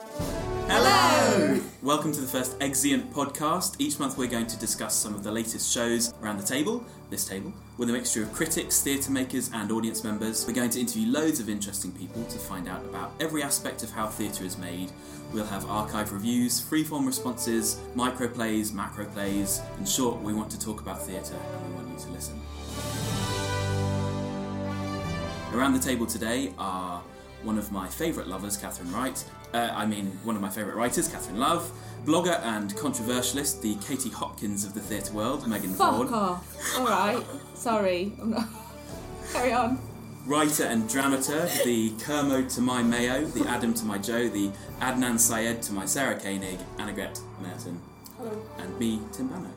Hello! Welcome to the first Exeunt podcast. Each month we're going to discuss some of the latest shows around the table, this table, with a mixture of critics, theatre makers, and audience members. We're going to interview loads of interesting people to find out about every aspect of how theatre is made. We'll have archive reviews, freeform responses, microplays, macroplays. In short, we want to talk about theatre and we want you to listen. Around the table today are one of my favourite lovers, Catherine Wright. Uh, I mean, one of my favourite writers, Catherine Love. Blogger and controversialist, the Katie Hopkins of the theatre world, Megan Fuck Vaughan. off. Alright. Sorry. I'm not. Carry on. Writer and dramaturg, the Kermode to my Mayo, the Adam to my Joe, the Adnan Syed to my Sarah Koenig, Annegret Märten, Hello. and me, Tim Bano.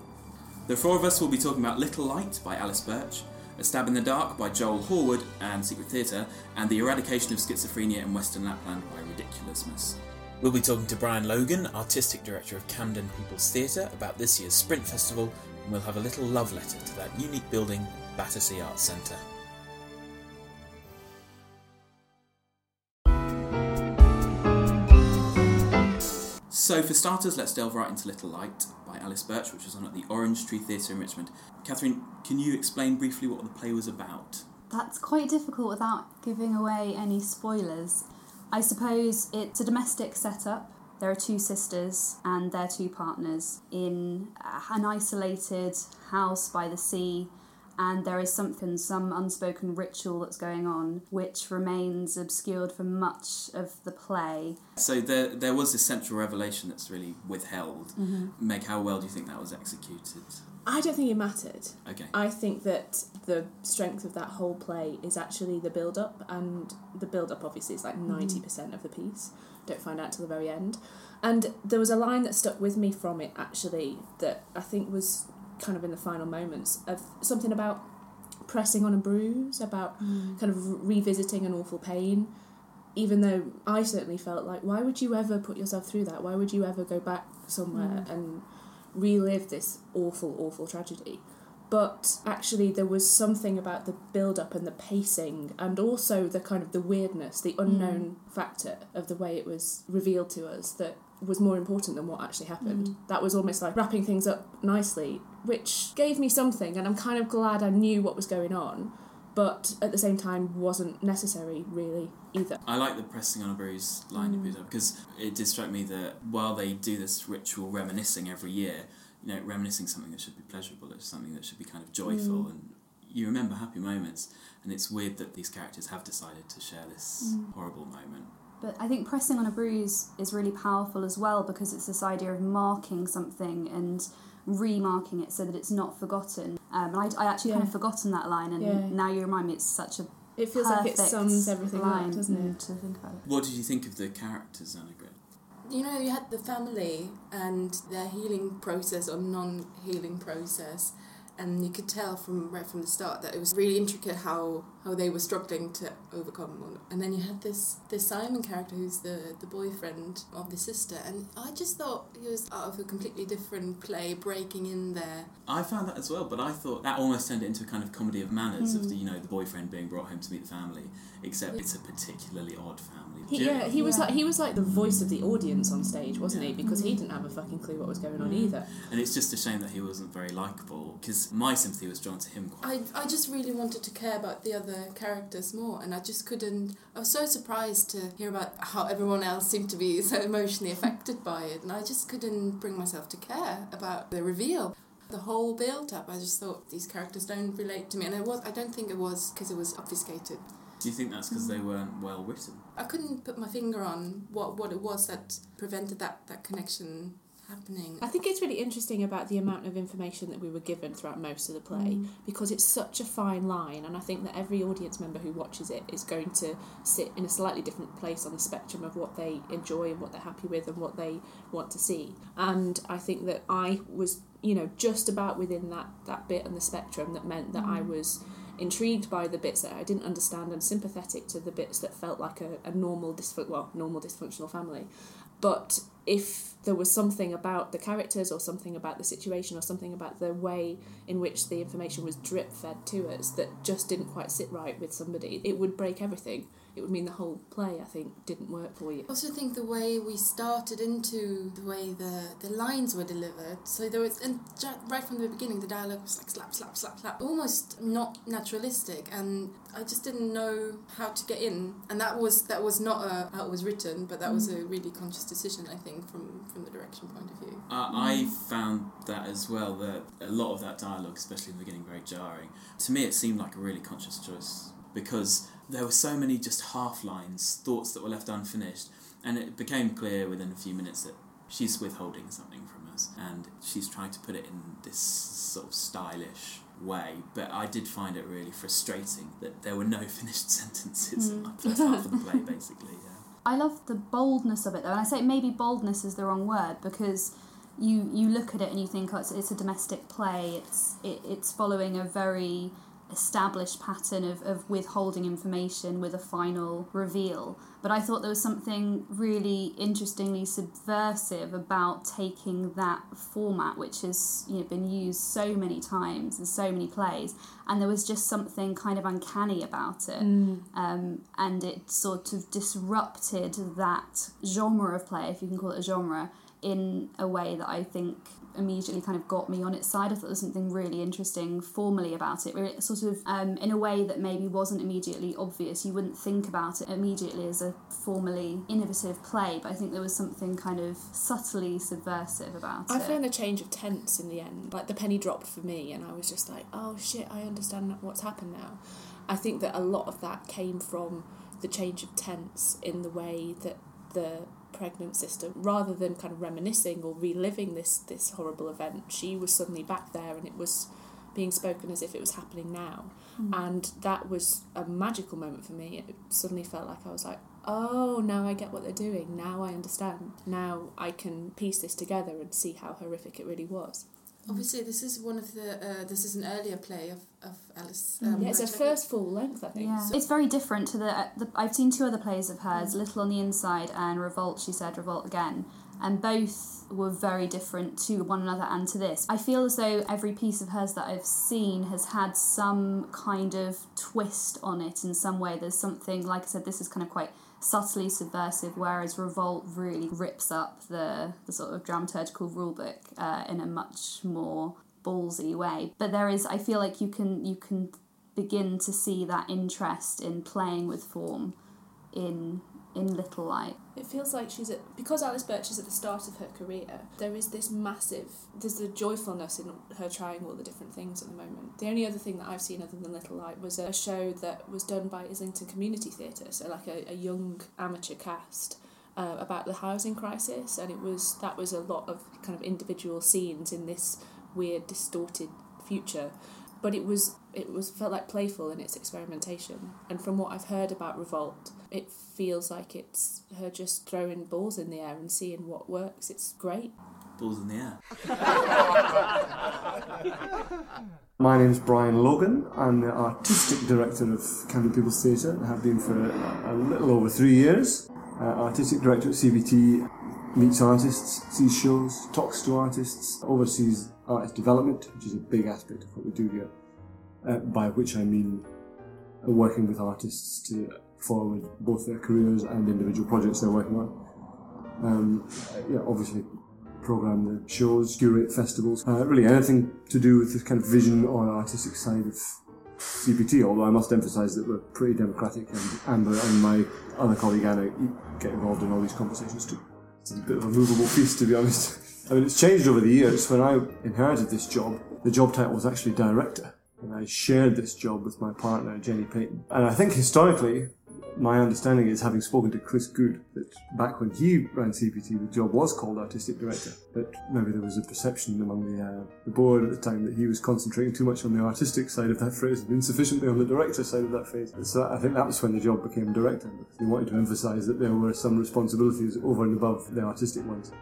The four of us will be talking about Little Light by Alice Birch, A Stab in the Dark by Joel Horwood and Secret Theatre, and The Eradication of Schizophrenia in Western Lapland by Ridiculusmus. We'll be talking to Brian Logan, Artistic Director of Camden People's Theatre, about this year's Sprint Festival, and we'll have a little love letter to that unique building, Battersea Arts Centre. So, for starters, let's delve right into Little Light Alice Birch, which was on at the Orange Tree Theatre in Richmond. Catherine, can you explain briefly what the play was about? That's quite difficult without giving away any spoilers. I suppose it's a domestic setup. There are two sisters and their two partners in an isolated house by the sea, and there is something, some unspoken ritual that's going on, which remains obscured for much of the play. So, there, there was this central revelation that's really withheld. Mm-hmm. Meg, how well do you think that was executed? I don't think it mattered. Okay. I think that the strength of that whole play is actually the build up, and the build up obviously is like mm-hmm. 90% of the piece. Don't find out till the very end. And there was a line that stuck with me from it actually that I think was kind of in the final moments of something about pressing on a bruise, about hmm. kind of revisiting an awful pain. Even though I certainly felt like, why would you ever put yourself through that? Why would you ever go back somewhere hmm. and relive this awful, awful tragedy. But actually, there was something about the build up and the pacing, and also the kind of the weirdness, the hmm. unknown factor of the way it was revealed to us that was more important than what actually happened. Mm. That was almost like wrapping things up nicely, which gave me something, and I'm kind of glad I knew what was going on, but at the same time wasn't necessary really either. I like the pressing on a bruise line you mm. put because it did strike me that while they do this ritual reminiscing every year, you know, reminiscing something that should be pleasurable, it's something that should be kind of joyful, mm. and you remember happy moments. And it's weird that these characters have decided to share this horrible moment. But I think pressing on a bruise is really powerful as well because it's this idea of marking something and remarking it so that it's not forgotten. Um, and I, I actually kind of forgotten that line, and Yeah. now you remind me it's such a It feels like it perfect sums everything line up, doesn't mm, it? To think about it. What did you think of the characters, Annegret? You know, you had the family and their healing process or non healing process, and you could tell from right from the start that it was really intricate how, how they were struggling to overcome. And then you had this this Simon character who's the, the boyfriend of the sister, and I just thought he was out of a completely different play, breaking in there. I found that as well, but I thought that almost turned it into a kind of comedy of manners of hmm. the, you know, the boyfriend being brought home to meet the family, except it's a particularly odd family. He, yeah, he was Yeah. like he was like the voice of the audience on stage, wasn't Yeah. he? Because he didn't have a fucking clue what was going on either. And it's just a shame that he wasn't very likable because my sympathy was drawn to him quite. I, I just really wanted to care about the other characters more, and I just couldn't. I was so surprised to hear about how everyone else seemed to be so emotionally affected by it, and I just couldn't bring myself to care about the reveal. The whole build up, I just thought these characters don't relate to me, and it was. I don't think it was because it was obfuscated. Do you think that's because they mm. weren't well written? I couldn't put my finger on what, what it was that prevented that, that connection happening. I think it's really interesting about the amount of information that we were given throughout most of the play mm. because it's such a fine line, and I think that every audience member who watches it is going to sit in a slightly different place on the spectrum of what they enjoy and what they're happy with and what they want to see. And I think that I was, you know, just about within that, that bit on the spectrum that meant that I mm. was intrigued by the bits that I didn't understand and sympathetic to the bits that felt like a, a normal well normal dysfunctional family. But if there was something about the characters or something about the situation or something about the way in which the information was drip fed to us that just didn't quite sit right with somebody it would break everything it would mean the whole play i think didn't work for you I also think the way we started into the way the, the lines were delivered. So there was, and right from the beginning, the dialogue was like slap, slap, slap, slap, almost not naturalistic, and I just didn't know how to get in. And that was that was not a, how it was written, but that was a really conscious decision, I think, from from the direction point of view. Uh, I found that as well, that a lot of that dialogue, especially in the beginning, very jarring. To me, it seemed like a really conscious choice because there were so many just half lines, thoughts that were left unfinished, and it became clear within a few minutes that she's withholding something from us and she's trying to put it in this sort of stylish way. But I did find it really frustrating that there were no finished sentences in the hmm. first half of the play, basically. Yeah. I love the boldness of it though, and I say maybe boldness is the wrong word because you you look at it and you think oh, it's, it's a domestic play. It's it, it's following a very established pattern of, of withholding information with a final reveal. But I thought there was something really interestingly subversive about taking that format, which has you know been used so many times in so many plays, and there was just something kind of uncanny about it, um, and it sort of disrupted that genre of play, if you can call it a genre, in a way that I think immediately kind of got me on its side. I thought there was something really interesting formally about it, where it sort of, um, in a way that maybe wasn't immediately obvious. You wouldn't think about it immediately as a formally innovative play, but I think there was something kind of subtly subversive about I it. I found a change of tense in the end. Like the penny dropped for me, and I was just like, oh shit, I understand what's happened now. I think that a lot of that came from the change of tense in the way that the pregnant sister, rather than kind of reminiscing or reliving this this horrible event, she was suddenly back there, and it was being spoken as if it was happening now. Hmm. And that was a magical moment for me. It suddenly felt like I was like, oh, now I get what they're doing. Now I understand. Now I can piece this together and see how horrific it really was. Obviously, this is one of the. Uh, this is an earlier play of of Alice. Um, yeah, it's her first full length, I think. Yeah. It's very different to the, uh, the. I've seen two other plays of hers, Little on the Inside and Revolt, she said, Revolt Again. And both were very different to one another and to this. I feel as though every piece of hers that I've seen has had some kind of twist on it in some way. There's something, like I said, this is kind of quite subtly subversive, whereas Revolt really rips up the, the sort of dramaturgical rulebook uh, in a much more ballsy way. But there is, I feel like you can you can begin to see that interest in playing with form in in Little Light. It feels like she's at because Alice Birch is at the start of her career. There is this massive, there's the joyfulness in her trying all the different things at the moment. The only other thing that I've seen other than Little Light was a show that was done by Islington Community Theatre, so like a, a young amateur cast. Uh, about the housing crisis, and it was that was a lot of kind of individual scenes in this weird, distorted future, but it was it was felt like playful in its experimentation. And from what I've heard about Revolt, it feels like it's her just throwing balls in the air and seeing what works. It's great. Balls in the air. My name is Brian Logan. I'm the artistic director of Camden People's Theatre i have been for a, a little over three years. Uh, artistic director at CPT meets artists, sees shows, talks to artists, oversees artist development, which is a big aspect of what we do here. Uh, by which I mean uh, working with artists to forward both their careers and individual projects they're working on. Um, yeah, obviously program the shows, curate festivals, uh, really anything to do with the kind of vision or artistic side of CPT, although I must emphasise that we're pretty democratic and Amber and my other colleague Anna get involved in all these conversations too. It's a bit of a movable feast to be honest. I mean, it's changed over the years. When I inherited this job, the job title was actually director. And I shared this job with my partner, Jenny Payton. And I think historically, my understanding is, having spoken to Chris Goode, that back when he ran CPT, the job was called artistic director. But maybe there was a perception among the, uh, the board at the time that he was concentrating too much on the artistic side of that phrase and insufficiently on the director side of that phrase. So I think that was when the job became director, they wanted to emphasise that there were some responsibilities over and above the artistic ones.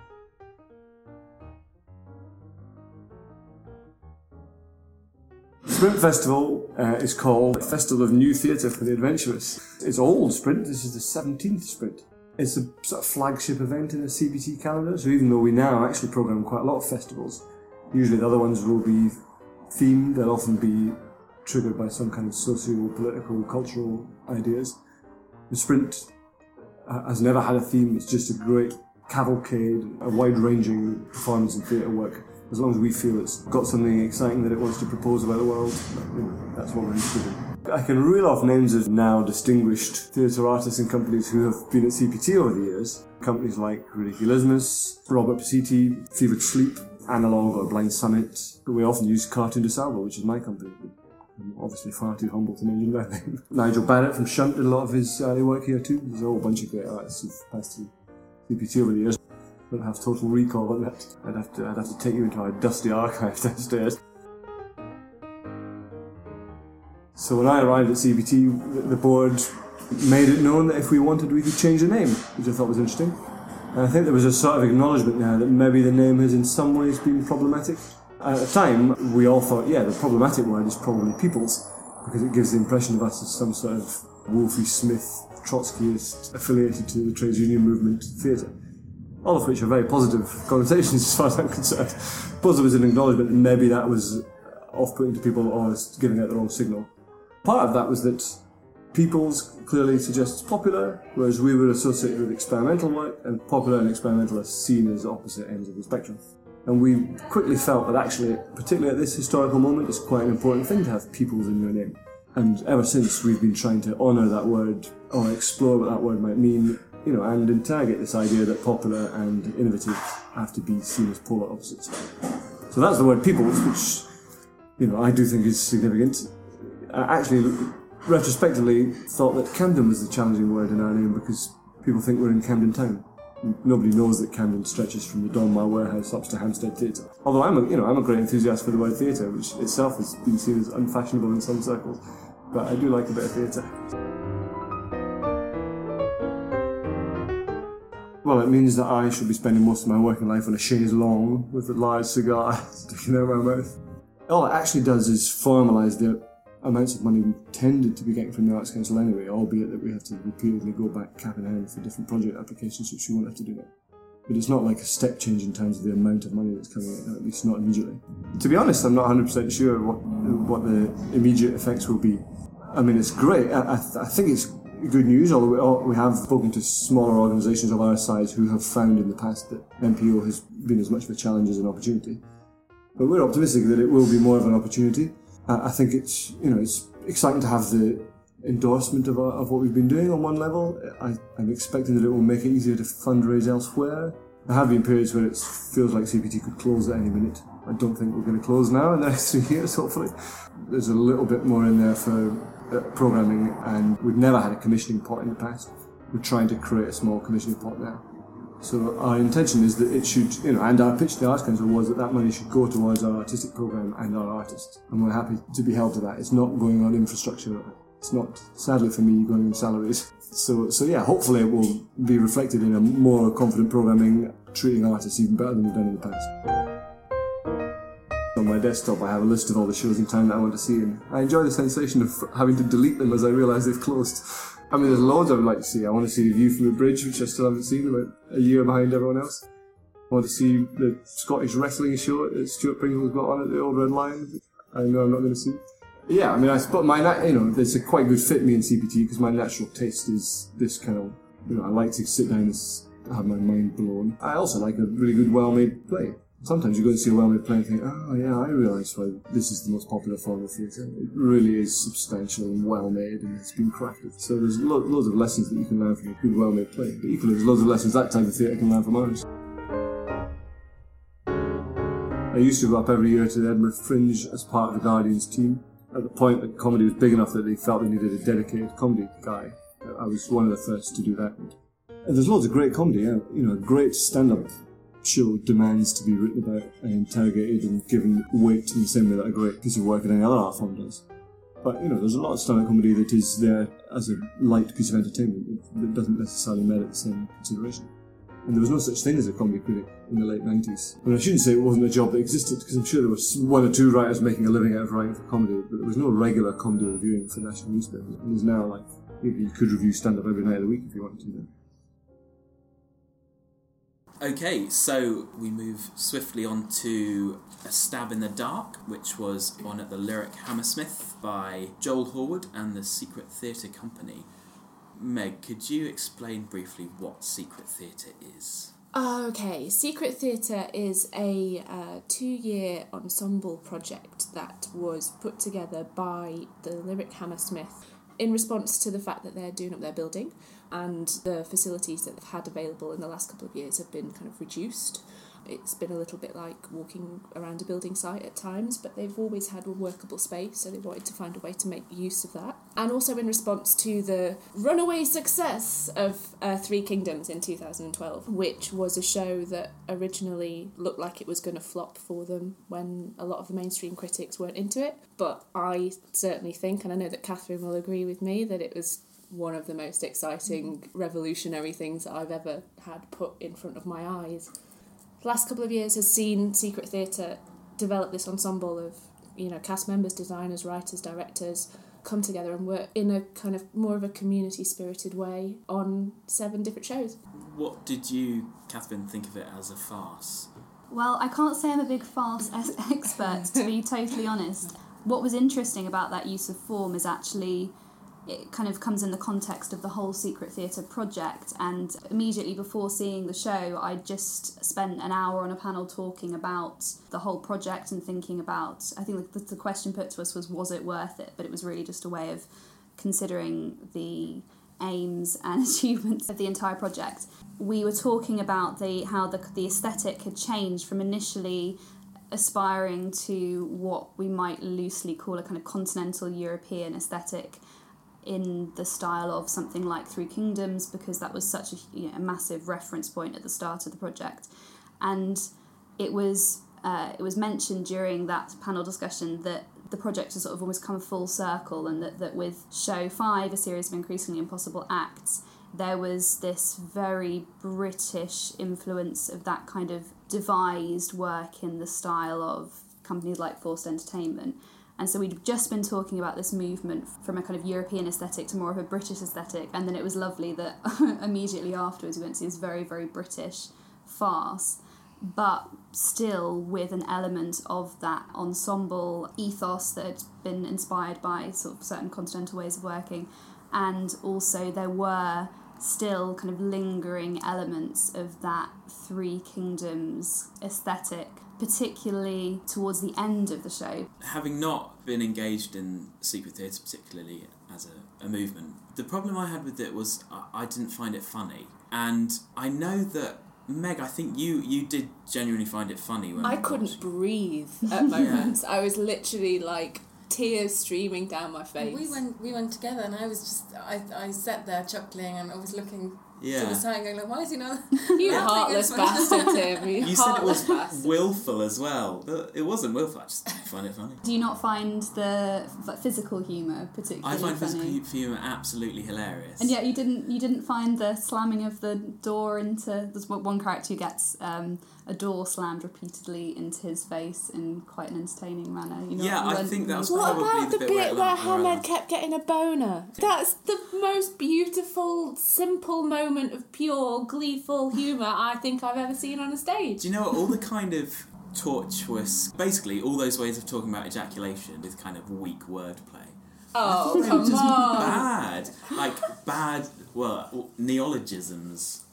Sprint Festival uh, is called Festival of New Theatre for the Adventurous. It's old Sprint, this is the 17th Sprint. It's a sort of flagship event in the CPT calendar, so even though we now actually programme quite a lot of festivals, usually the other ones will be themed, they'll often be triggered by some kind of socio political, cultural ideas. The Sprint uh, has never had a theme, it's just a great cavalcade, a wide ranging performance and theatre work as long as we feel it's got something exciting that it wants to propose about the world, that's what we're interested in. I can reel off names of now distinguished theatre artists and companies who have been at CPT over the years. Companies like Ridiculusmus, Robert Pacitti, Fevered Sleep, Analog or Blind Summit. But we often use Cartoon de Salvo, which is my company. I'm obviously far too humble to mention that name. Nigel Barrett from Shunt did a lot of his early work here too. There's a whole bunch of great artists who've passed through CPT over the years don't have total recall on that. I'd have to, I'd have to take you into our dusty archive downstairs. So when I arrived at CPT, the board made it known that if we wanted, we could change the name, which I thought was interesting. And I think there was a sort of acknowledgement there that maybe the name has in some ways been problematic. At the time, we all thought, yeah, the problematic word is probably people's, because it gives the impression of us as some sort of Wolfie Smith, Trotskyist affiliated to the trades union movement theatre all of which are very positive connotations as far as I'm concerned. Positive as an acknowledgement that maybe that was off-putting to people or was giving out the wrong signal. Part of that was that people's clearly suggests popular, whereas we were associated with experimental work, and popular and experimental are seen as opposite ends of the spectrum. And we quickly felt that actually, particularly at this historical moment, it's quite an important thing to have peoples in your name. And ever since, we've been trying to honour that word or explore what that word might mean you know, and interrogate this idea that popular and innovative have to be seen as polar opposites. So that's the word peoples, which, you know, I do think is significant. I actually, retrospectively, thought that Camden was the challenging word in our name because people think we're in Camden Town. Nobody knows that Camden stretches from the Donmar warehouse up to Hampstead Theatre. Although I'm a, you know, I'm a great enthusiast for the word theatre, which itself has been seen as unfashionable in some circles. But I do like a bit of theatre. Well, it means that I should be spending most of my working life on a chaise longue with a large cigar sticking out of my mouth. All it actually does is formalise the amounts of money we tended to be getting from the Arts Council anyway, albeit that we have to repeatedly go back cap in hand for different project applications, which we won't have to do now. But it's not like a step change in terms of the amount of money that's coming in, at least not immediately. To be honest, I'm not 100% sure what, what the immediate effects will be. I mean, it's great. I, I, I think it's good news, although we have spoken to smaller organisations of our size who have found in the past that MPO has been as much of a challenge as an opportunity. But we're optimistic that it will be more of an opportunity. I think it's you know it's exciting to have the endorsement of, our, of what we've been doing on one level. I, am expecting that it will make it easier to fundraise elsewhere. There have been periods where it feels like CPT could close at any minute. I don't think we're going to close now in the next three years, hopefully. There's a little bit more in there for uh, programming, and we've never had a commissioning pot in the past. We're trying to create a small commissioning pot now. So our intention is that it should, you know, and our pitch to the Arts Council was that that money should go towards our artistic program and our artists, and we're happy to be held to that. It's not going on infrastructure. It's not, sadly for me, going on salaries. So, so yeah, hopefully it will be reflected in a more confident programming, treating artists even better than we've done in the past my desktop, I have a list of all the shows in town that I want to see, and I enjoy the sensation of having to delete them as I realise they've closed. I mean, there's loads I would like to see. I want to see the view from the bridge, which I still haven't seen, about a year behind everyone else. I want to see the Scottish wrestling show that Stewart Pringle's got on at the Old Red Lion. I know I'm not going to see. Yeah, I mean, I suppose my, you know, there's a quite good fit me in CPT because my natural taste is this kind of, you know, I like to sit down and have my mind blown. I also like a really good, well-made play. Sometimes you go and see a well-made play and think, oh yeah, I realise why this is the most popular form of theatre. It really is substantial and well-made and it's been crafted. So there's lo- loads of lessons that you can learn from a good, well-made play. But equally, there's loads of lessons that type of theatre can learn from ours. I used to go up every year to the Edinburgh Fringe as part of the Guardian's team. At the point that comedy was big enough that they felt they needed a dedicated comedy guy. I was one of the first to do that. And there's loads of great comedy. You know, great stand-up show demands to be written about and interrogated and given weight in the same way that a great piece of work in any other art form does. But you know, there's a lot of stand-up comedy that is there as a light piece of entertainment that doesn't necessarily merit the same consideration. And there was no such thing as a comedy critic in the late 90s. I mean, I shouldn't say it wasn't a job that existed, because I'm sure there was one or two writers making a living out of writing for comedy, but there was no regular comedy reviewing for national newspapers. And there's now, like, you, could review stand-up every night of the week if you wanted to. Okay, so we move swiftly on to A Stab in the Dark, which was on at the Lyric Hammersmith by Joel Horwood and the Secret Theatre Company. Meg, could you explain briefly what Secret Theatre is? Okay, Secret Theatre is a uh, two year ensemble project that was put together by the Lyric Hammersmith in response to the fact that they're doing up their building and the facilities that they've had available in the last couple of years have been kind of reduced. It's been a little bit like walking around a building site at times, but they've always had a workable space, so they wanted to find a way to make use of that. And also in response to the runaway success of uh, Three Kingdoms in 2012, which was a show that originally looked like it was going to flop for them when a lot of the mainstream critics weren't into it. But I certainly think, and I know that Catherine will agree with me, that it was one of the most exciting, mm. revolutionary things that I've ever had put in front of my eyes. The last couple of years has seen Secret Theatre develop this ensemble of, you know, cast members, designers, writers, directors come together and work in a kind of more of a community spirited way on seven different shows. What did you, Catherine, think of it as a farce? Well, I can't say I'm a big farce expert, to be totally honest. What was interesting about that use of form is actually it kind of comes in the context of the whole Secret Theatre project. And immediately before seeing the show, I just spent an hour on a panel talking about the whole project and thinking about. I think the, the question put to us was, was it worth it? But it was really just a way of considering the aims and achievements of the entire project. We were talking about the how the the aesthetic had changed from initially aspiring to what we might loosely call a kind of continental European aesthetic in the style of something like Three Kingdoms because that was such a, you know, a massive reference point at the start of the project, and it was uh, it was mentioned during that panel discussion that the project has sort of almost come full circle and that, that with show five, a series of increasingly impossible acts, there was this very British influence of that kind of devised work in the style of companies like Forced Entertainment. And so we'd just been talking about this movement from a kind of European aesthetic to more of a British aesthetic. And then it was lovely that immediately afterwards we went to see this very, very British farce, but still with an element of that ensemble ethos that had been inspired by sort of certain continental ways of working. And also there were still kind of lingering elements of that Three Kingdoms aesthetic particularly towards the end of the show. Having not been engaged in secret theatre particularly as a, a movement, the problem I had with it was I, I didn't find it funny. And I know that Meg, I think you you did genuinely find it funny when I couldn't watched. breathe at moments. I was literally like tears streaming down my face. We went we went together and I was just I, I sat there chuckling and I was looking to Yeah. the side going like why is he not You heartless bastard, Tim. You, You said it was bastard. willful as well, it wasn't willful. I just didn't find it funny. Do you not find the physical humour particularly I find funny? physical humour absolutely hilarious. And yet you didn't you didn't find the slamming of the door into there's one one character who gets um, a door slammed repeatedly into his face in quite an entertaining manner. You know, Yeah, you I think that was What probably about the the bit where bit where laughed- where I Hamed kept getting a boner? That's the most beautiful, simple moment of pure, gleeful humour I think I've ever seen on a stage. Do you know what? All the kind of tortuous, basically, all those ways of talking about ejaculation with kind of weak wordplay. Oh, They were come just on. bad. Like, bad, well, neologisms,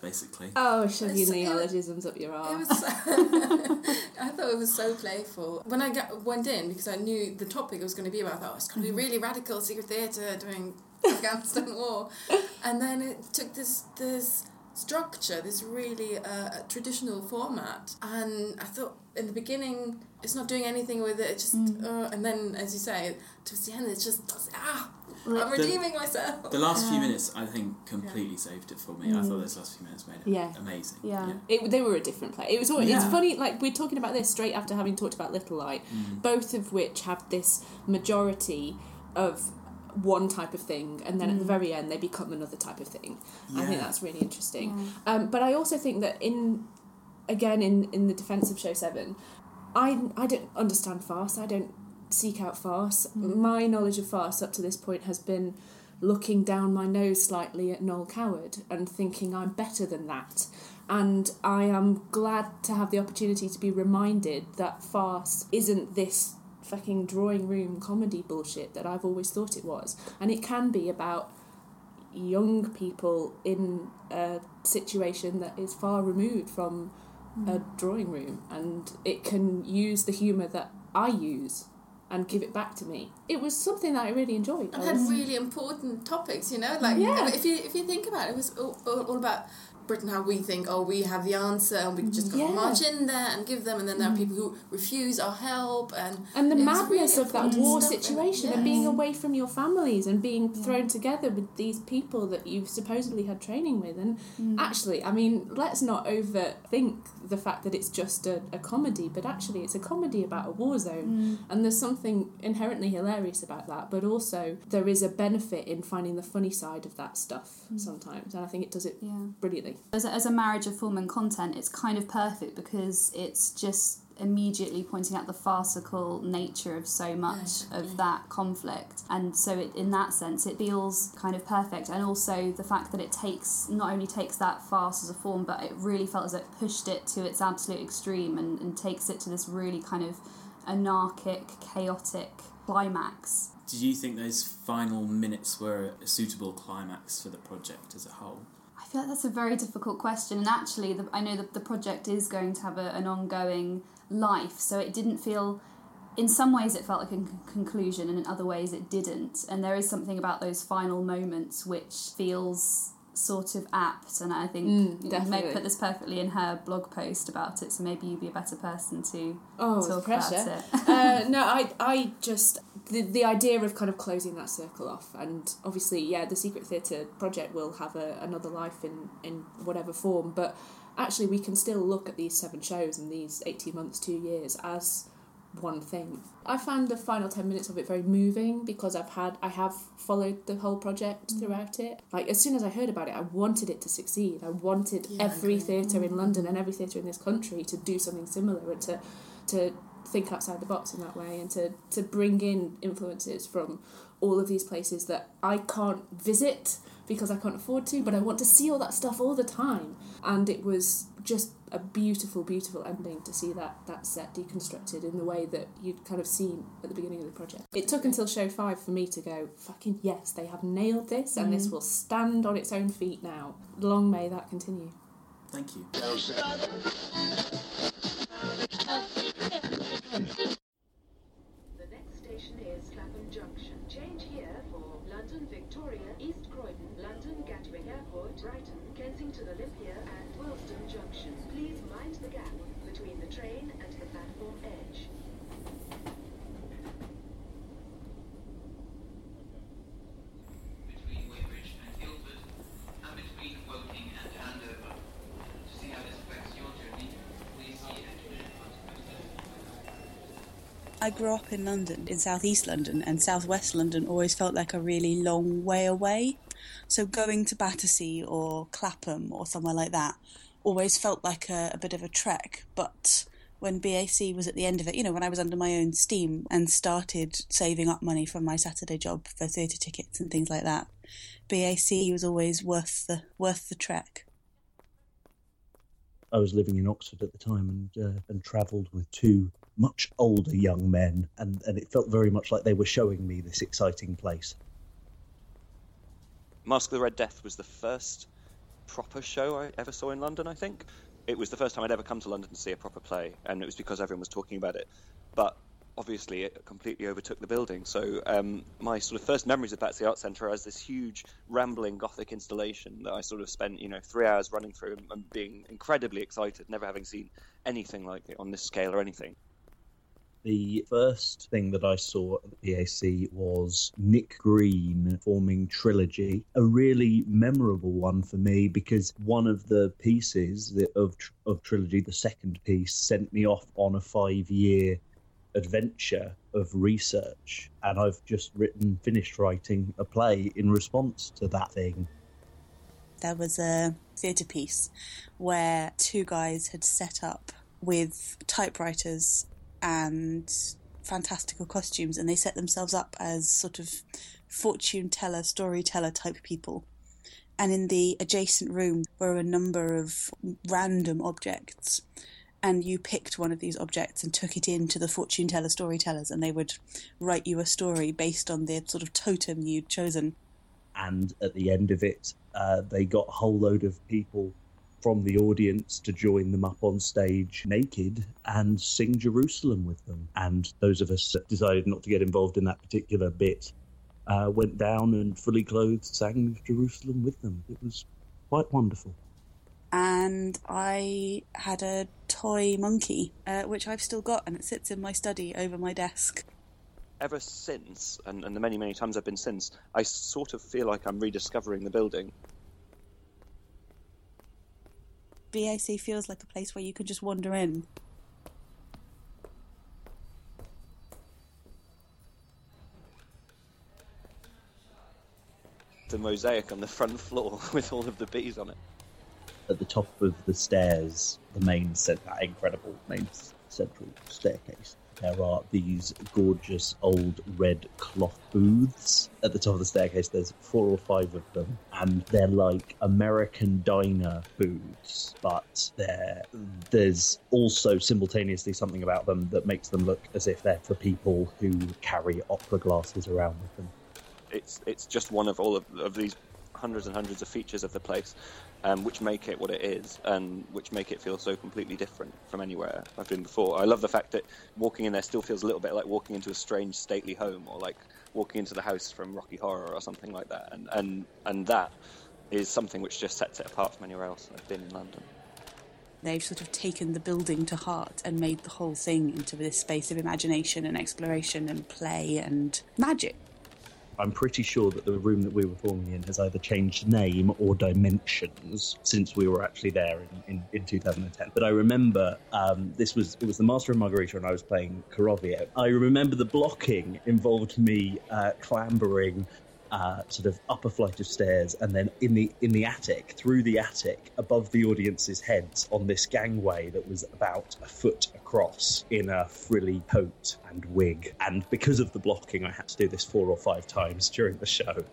basically. Oh, shove your neologisms up your arse. was. I thought it was so playful when I got, went in because I knew the topic it was going to be about. I thought oh, it's going to be mm-hmm. really radical secret theatre during Afghanistan war, and then it took this this structure, this really uh, traditional format. And I thought in the beginning, it's not doing anything with it. It just, uh, and then as you say, towards the end, it's just does, ah, I'm redeeming myself. The last few minutes, I think, completely saved it for me. I thought those last few minutes made it Yeah. amazing. Yeah. It, they were a different play. It was. al- It's funny. Like we're talking about this straight after having talked about Little Light, both of which have this majority of one type of thing, and then at the very end they become another type of thing. I think that's really interesting. Um, but I also think that in, again, in in the defense of Show Seven, I I don't understand farce. I don't seek out farce. My knowledge of farce up to this point has been looking down my nose slightly at Noel Coward and thinking I'm better than that. And I am glad to have the opportunity to be reminded that farce isn't this fucking drawing room comedy bullshit that I've always thought it was. And it can be about young people in a situation that is far removed from a hmm. drawing room and it can use the humour that I use and give it back to me. It was something that I really enjoyed. and I had really important topics, you know, like Yeah. if you if you think about it, it was all, all, all about Britain how we think, oh, we have the answer and we just got mm, Yeah. to march in there and give them, and then there are mm. people who refuse our help and and the madness really of that war situation and being away from your families and being thrown together with these people that you've supposedly had training with and mm. actually i mean let's not overthink the fact that it's just a, a comedy but actually it's a comedy about a war zone. And there's something inherently hilarious about that but also there is a benefit in finding the funny side of that stuff sometimes and i think it does it Yeah. brilliantly As a, as a marriage of form and content, it's kind of perfect because it's just immediately pointing out the farcical nature of so much of that conflict. And so, it, in that sense, it feels kind of perfect. And also the fact that it takes not only takes that farce as a form, but it really felt as it pushed it to its absolute extreme and, and takes it to this really kind of anarchic, chaotic climax. Did you think those final minutes were a suitable climax for the project as a whole? Feel like that's a very difficult question, and actually, the, I know that the project is going to have a, an ongoing life, so it didn't feel. In some ways, it felt like a con- conclusion, and in other ways, it didn't. And there is something about those final moments which feels sort of apt, and I think Mm, Meg definitely. put this perfectly in her blog post about it. So maybe you'd be a better person to Oh, talk pressure. about it. uh, no, I, I just the the idea of kind of closing that circle off, and obviously, yeah, the Secret Theatre project will have a, another life in in whatever form, but actually, we can still look at these seven shows and these eighteen months, two years as one thing. I found the final 10 minutes of it very moving because I've had I have followed the whole project mm. throughout it. Like as soon as I heard about it, I wanted it to succeed. I wanted Yeah, every agree. theatre in mm. London and every theatre in this country to do something similar and to to think outside the box in that way and to to bring in influences from all of these places that I can't visit because I can't afford to, but I want to see all that stuff all the time. And it was just a beautiful, beautiful ending to see that that set deconstructed in the way that you'd kind of seen at the beginning of the project. It took until show five for me to go, fucking yes, they have nailed this, and this mm. will stand on its own feet now. Long may that continue. Thank you. The next station is Clapham Junction. Change here for London Victoria, East Croydon, London Gatwick Airport, Brighton, Kensington Olympia, and Willesden Junction. Please mind the gap between the train and the platform edge. between Weybridge and Guildford, and between Woking and Andover. To see how this affects your journey, please see engineering I grew up in London, in southeast London, and southwest London always felt like a really long way away. So going to Battersea or Clapham or somewhere like that always felt like a, a bit of a trek. But when BAC was at the end of it, you know, when I was under my own steam and started saving up money from my Saturday job for theatre tickets and things like that, BAC was always worth the worth the trek. I was living in Oxford at the time and uh, and travelled with two much older young men, and, and it felt very much like they were showing me this exciting place. Mask of the Red Death was the first proper show I ever saw in London, I think. It was the first time I'd ever come to London to see a proper play, and it was because everyone was talking about it. But obviously it completely overtook the building. So um, my sort of first memories of Battersea Art Centre as this huge rambling Gothic installation that I sort of spent you know three hours running through and, being incredibly excited, never having seen anything like it on this scale or anything. The first thing that I saw at the BAC was Nic Green forming Trilogy, a really memorable one for me because one of the pieces of of Trilogy, the second piece, sent me off on a five-year adventure of research, and I've just written, finished writing a play in response to that thing. There was a theatre piece where two guys had set up with typewriters and fantastical costumes, and they set themselves up as sort of fortune teller, storyteller type people. And in the adjacent room were a number of random objects. And you picked one of these objects and took it into the fortune teller storytellers, and they would write you a story based on the sort of totem you'd chosen. and at the end of it, uh, they got a whole load of people from the audience to join them up on stage naked and sing Jerusalem with them. And those of us that decided not to get involved in that particular bit uh, went down and fully clothed sang Jerusalem with them. It was quite wonderful. And I had a toy monkey, uh, which I've still got, and it sits in my study over my desk. Ever since, and, and the many many times I've been since, I sort of feel like I'm rediscovering the building. BAC feels like a place where you can just wander in. The mosaic on the front floor with all of the bees on it. At the top of the stairs, the main, cent- that incredible main central staircase, there are these gorgeous old red cloth booths. At the top of the staircase, there's four or five of them, and they're like American diner booths, but there's also simultaneously something about them that makes them look as if they're for people who carry opera glasses around with them. It's it's just one of all of, of these hundreds and hundreds of features of the place, um, which make it what it is, and which make it feel so completely different from anywhere I've been before. I love the fact that walking in there still feels a little bit like walking into a strange stately home, or like walking into the house from Rocky Horror or something like that. And and and that is something which just sets it apart from anywhere else I've been in London. They've sort of taken the building to heart and made the whole thing into this space of imagination and exploration and play and magic. I'm pretty sure that the room that we were forming in has either changed name or dimensions since we were actually there in, in, in 2010. But I remember um, this was it was the Master of Margarita and I was playing Koroviev. I remember the blocking involved me uh, clambering uh, sort of up a flight of stairs and then in the in the attic through the attic above the audience's heads on this gangway that was about a foot across in a frilly coat and wig. And because of the blocking i had to do this four or five times during the show.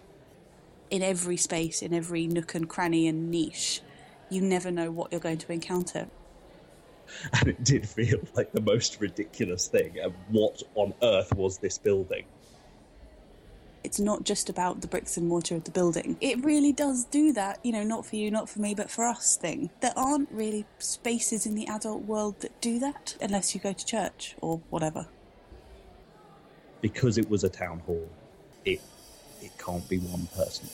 In every space, in every nook and cranny and niche, you never know what you're going to encounter. and it did feel like the most ridiculous thing. And what on earth was this building It's not just about the bricks and mortar of the building. It really does do that, you know, not for you, not for me, but for us thing. There aren't really spaces in the adult world that do that unless you go to church or whatever. because it was a town hall it it can't be one person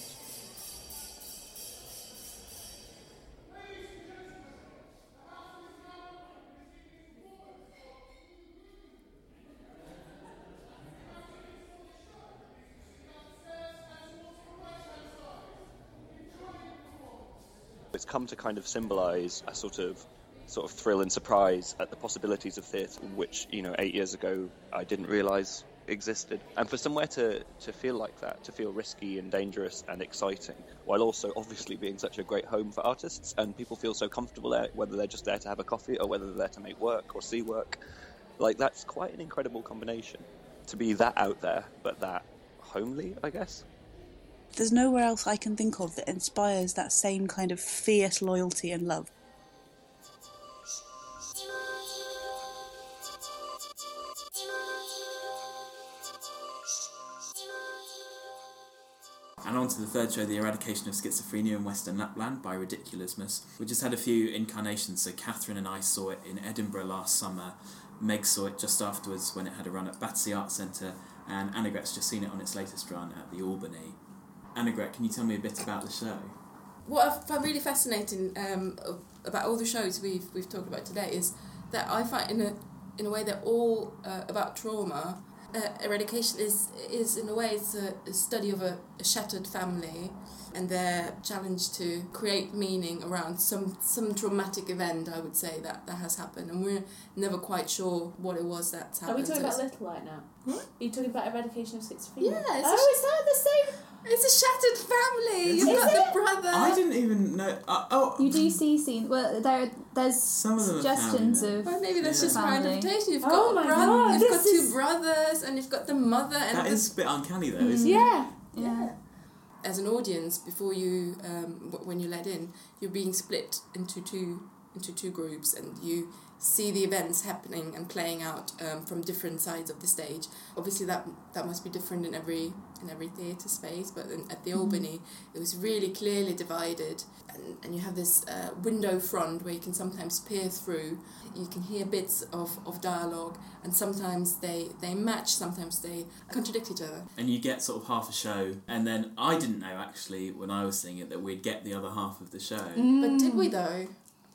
come to kind of symbolise a sort of sort of thrill and surprise at the possibilities of theatre, which you know eight years ago I didn't realise existed. And for somewhere to to feel like that, to feel risky and dangerous and exciting, while also obviously being such a great home for artists, and people feel so comfortable there, whether they're just there to have a coffee or whether they're there to make work or see work, like that's quite an incredible combination. To be that out there, but that homely, I guess. There's nowhere else I can think of that inspires that same kind of fierce loyalty and love. And on to the third show, The Eradication of Schizophrenia in Western Lapland by Ridiculusmus. We just had a few incarnations, so Catherine and I saw it in Edinburgh last summer, Meg saw it just afterwards when it had a run at Battersea Arts Centre, and Annegret's just seen it on its latest run at the Albany. Annegret, can you tell me a bit about the show? What I find really fascinating um, about all the shows we've we've talked about today is that I find in a in a way they're all uh, about trauma. Uh, eradication is is in a way it's a, a study of a, a shattered family and their challenge to create meaning around some some traumatic event I would say that that has happened and we're never quite sure what it was that's Are we talking So about Little Light now? What? Are you talking about eradication of schizophrenia? Yeah, it's a oh, is that the same? It's a shattered family. Is You've got it? the brother. I didn't even know. Uh, oh, You do see scenes. Well, there there's Some of them are suggestions family, of. Well, maybe that's Yeah. just my Family. interpretation. You've Oh got my a brother, God, you've got this two is- brothers, and you've got the mother and that the is a bit uncanny though, isn't it? Yeah. Yeah. as an audience before you um, w- when you're let in you're being split into two into two groups and you see the events happening and playing out um, from different sides of the stage. Obviously that that must be different in every in every theatre space but in, at the Albany it was really clearly divided. And, and you have this uh, window front where you can sometimes peer through. You can hear bits of, of dialogue and sometimes they, they match sometimes they contradict each other. And you get sort of half a show, and then I didn't know actually when I was seeing it that we'd get the other half of the show. but did we though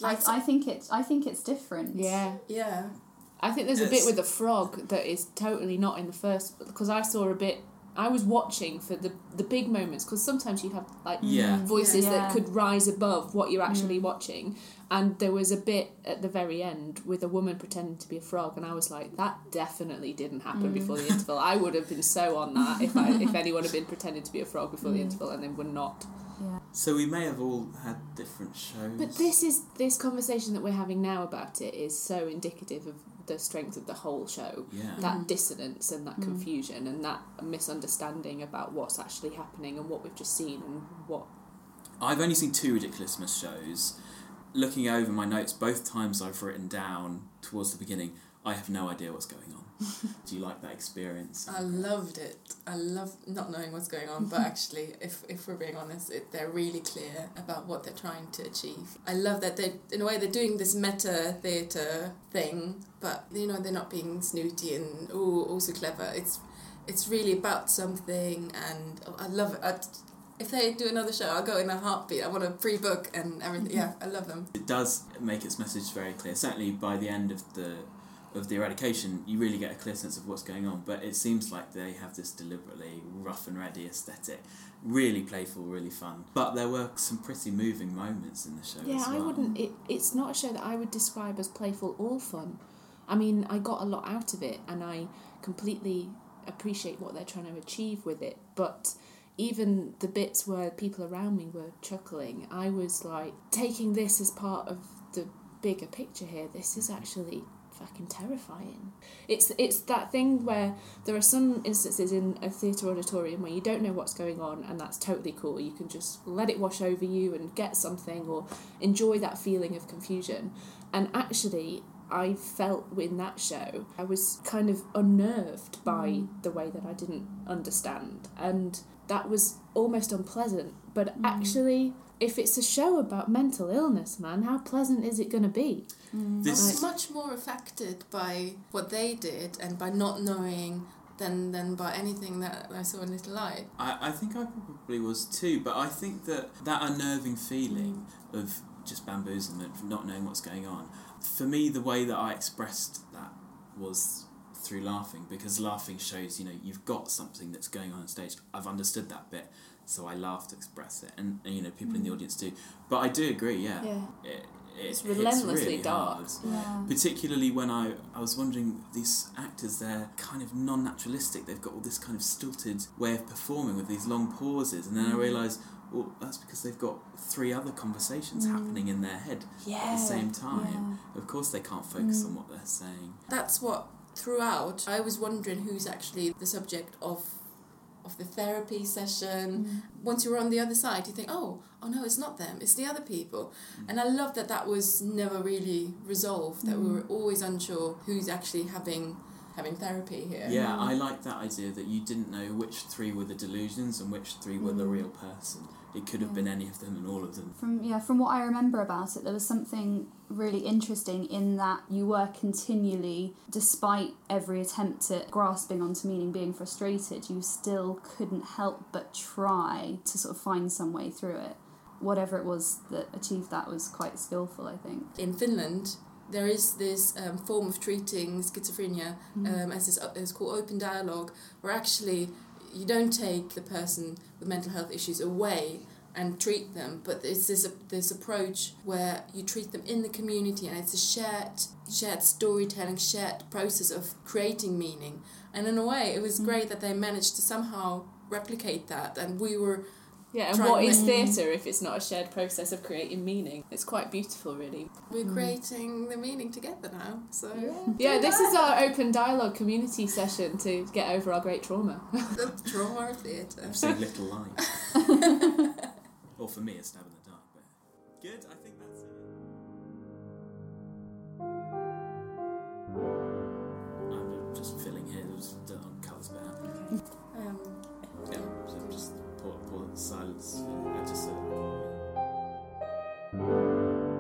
I, I think it's I think it's different. Yeah. yeah I think there's a It's- bit with the frog that is totally not in the first because I saw a bit. I was watching for the the big moments because sometimes you have like Yeah. Mm, voices Yeah. that could rise above what you're actually mm. watching, and there was a bit at the very end with a woman pretending to be a frog, and I was like, that definitely didn't happen mm. before the interval. I would have been so on that if I, if anyone had been pretending to be a frog before the interval and they were not. So we may have all had different shows. But this is this conversation that we're having now about it is so indicative of the strength of the whole show. Yeah. That mm-hmm. dissonance and that mm. confusion and that misunderstanding about what's actually happening and what we've just seen and what. I've only seen two Ridiculusmus shows. Looking over my notes, both times I've written down towards the beginning, I have no idea what's going on. Do you like that experience? I loved it. I love not knowing what's going on, but actually, if, if we're being honest, it, they're really clear about what they're trying to achieve. I love that they, in a way, they're doing this meta theatre thing, but you know they're not being snooty and oh, also clever. It's it's really about something, and oh, I love it. i if they do another show, I'll go in a heartbeat. I want a pre-book and everything. Yeah, I love them. It does make its message very clear. Certainly by the end of the of the eradication, you really get a clear sense of what's going on. But it seems like they have this deliberately rough and ready aesthetic, really playful, really fun. But there were some pretty moving moments in the show. Yeah, as I wouldn't. It, it's not a show that I would describe as playful or fun. I mean, I got a lot out of it and I completely appreciate what they're trying to achieve with it. But even the bits where people around me were chuckling, I was like taking this as part of the bigger picture here. This is mm-hmm. actually fucking terrifying. It's it's that thing where there are some instances in a theatre auditorium where you don't know what's going on and that's totally cool. You can just let it wash over you and get something or enjoy that feeling of confusion. And actually I felt in that show I was kind of unnerved by mm. the way that I didn't understand and that was almost unpleasant. But mm. actually if it's a show about mental illness, man, how pleasant is it going to be? Mm. This It's much more affected by what they did and by not knowing than than by anything that I saw in Little Light. I, I think I probably was too, but I think that that unnerving feeling of just bamboozlement, of not knowing what's going on, for me, the way that I expressed that was through laughing because laughing shows, you know, you've got something that's going on on stage. I've understood that bit, so I laugh to express it, and, and you know, people in the mm. audience do. But I do agree, yeah. Yeah. It, it It's hits relentlessly really dark. hard. Yeah. Particularly when I, I was wondering, these actors, they're kind of non naturalistic. They've got all this kind of stilted way of performing with these long pauses. And then I mm. realised, well, that's because they've got three other conversations mm. happening in their head at the same time. Of course, they can't focus on what they're saying. That's what throughout I was wondering who's actually the subject of of the therapy session. Mm. Once you were on the other side, you think, oh, oh no, it's not them, it's the other people. Mm. And I love that that was never really resolved. That we mm. were always unsure who's actually having having therapy here. Yeah, I like that idea that you didn't know which three were the delusions and which three were the real person. It could have been any of them and all of them. From yeah, from what I remember about it, there was something really interesting in that you were continually, despite every attempt at grasping onto meaning, being frustrated, you still couldn't help but try to sort of find some way through it. Whatever it was that achieved that was quite skillful, I think. In Finland, there is this um, form of treating schizophrenia um, as is it's called open dialogue, where actually you don't take the person with mental health issues away and treat them, but it's this this approach where you treat them in the community, and it's a shared shared storytelling, shared process of creating meaning. And in a way, it was mm. great that they managed to somehow replicate that, and we were Yeah, and what is theatre if it's not a shared process of creating meaning? It's quite beautiful, really. We're hmm. creating the meaning together now, so Yeah, this is our open dialogue community session to get over our great trauma. the trauma of theatre. I've seen Little Lies. or for me, a stab in the dark. But good, I think silence. I just. Uh,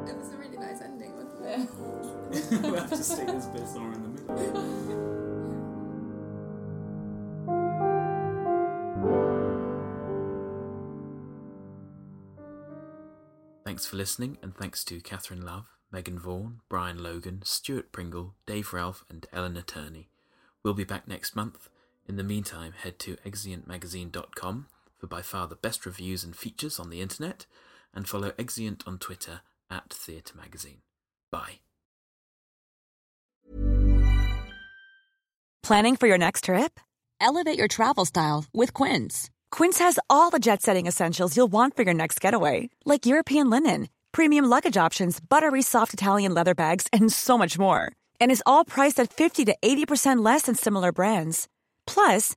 it was a really nice ending, wasn't it? we'll have to stick this bit somewhere in the middle. Thanks for listening, and thanks to Catherine Love, Megan Vaughan, Brian Logan, Stewart Pringle, Dave Ralph, and Eleanor Turney. We'll be back next month. In the meantime, head to exeuntmagazine.com for by far the best reviews and features on the internet, and follow Exeunt on Twitter at Theatre Magazine. Bye. Planning for your next trip? Elevate your travel style with Quince. Quince has all the jet setting essentials you'll want for your next getaway, like European linen, premium luggage options, buttery soft Italian leather bags, and so much more. And is all priced at 50 to 80% less than similar brands. Plus,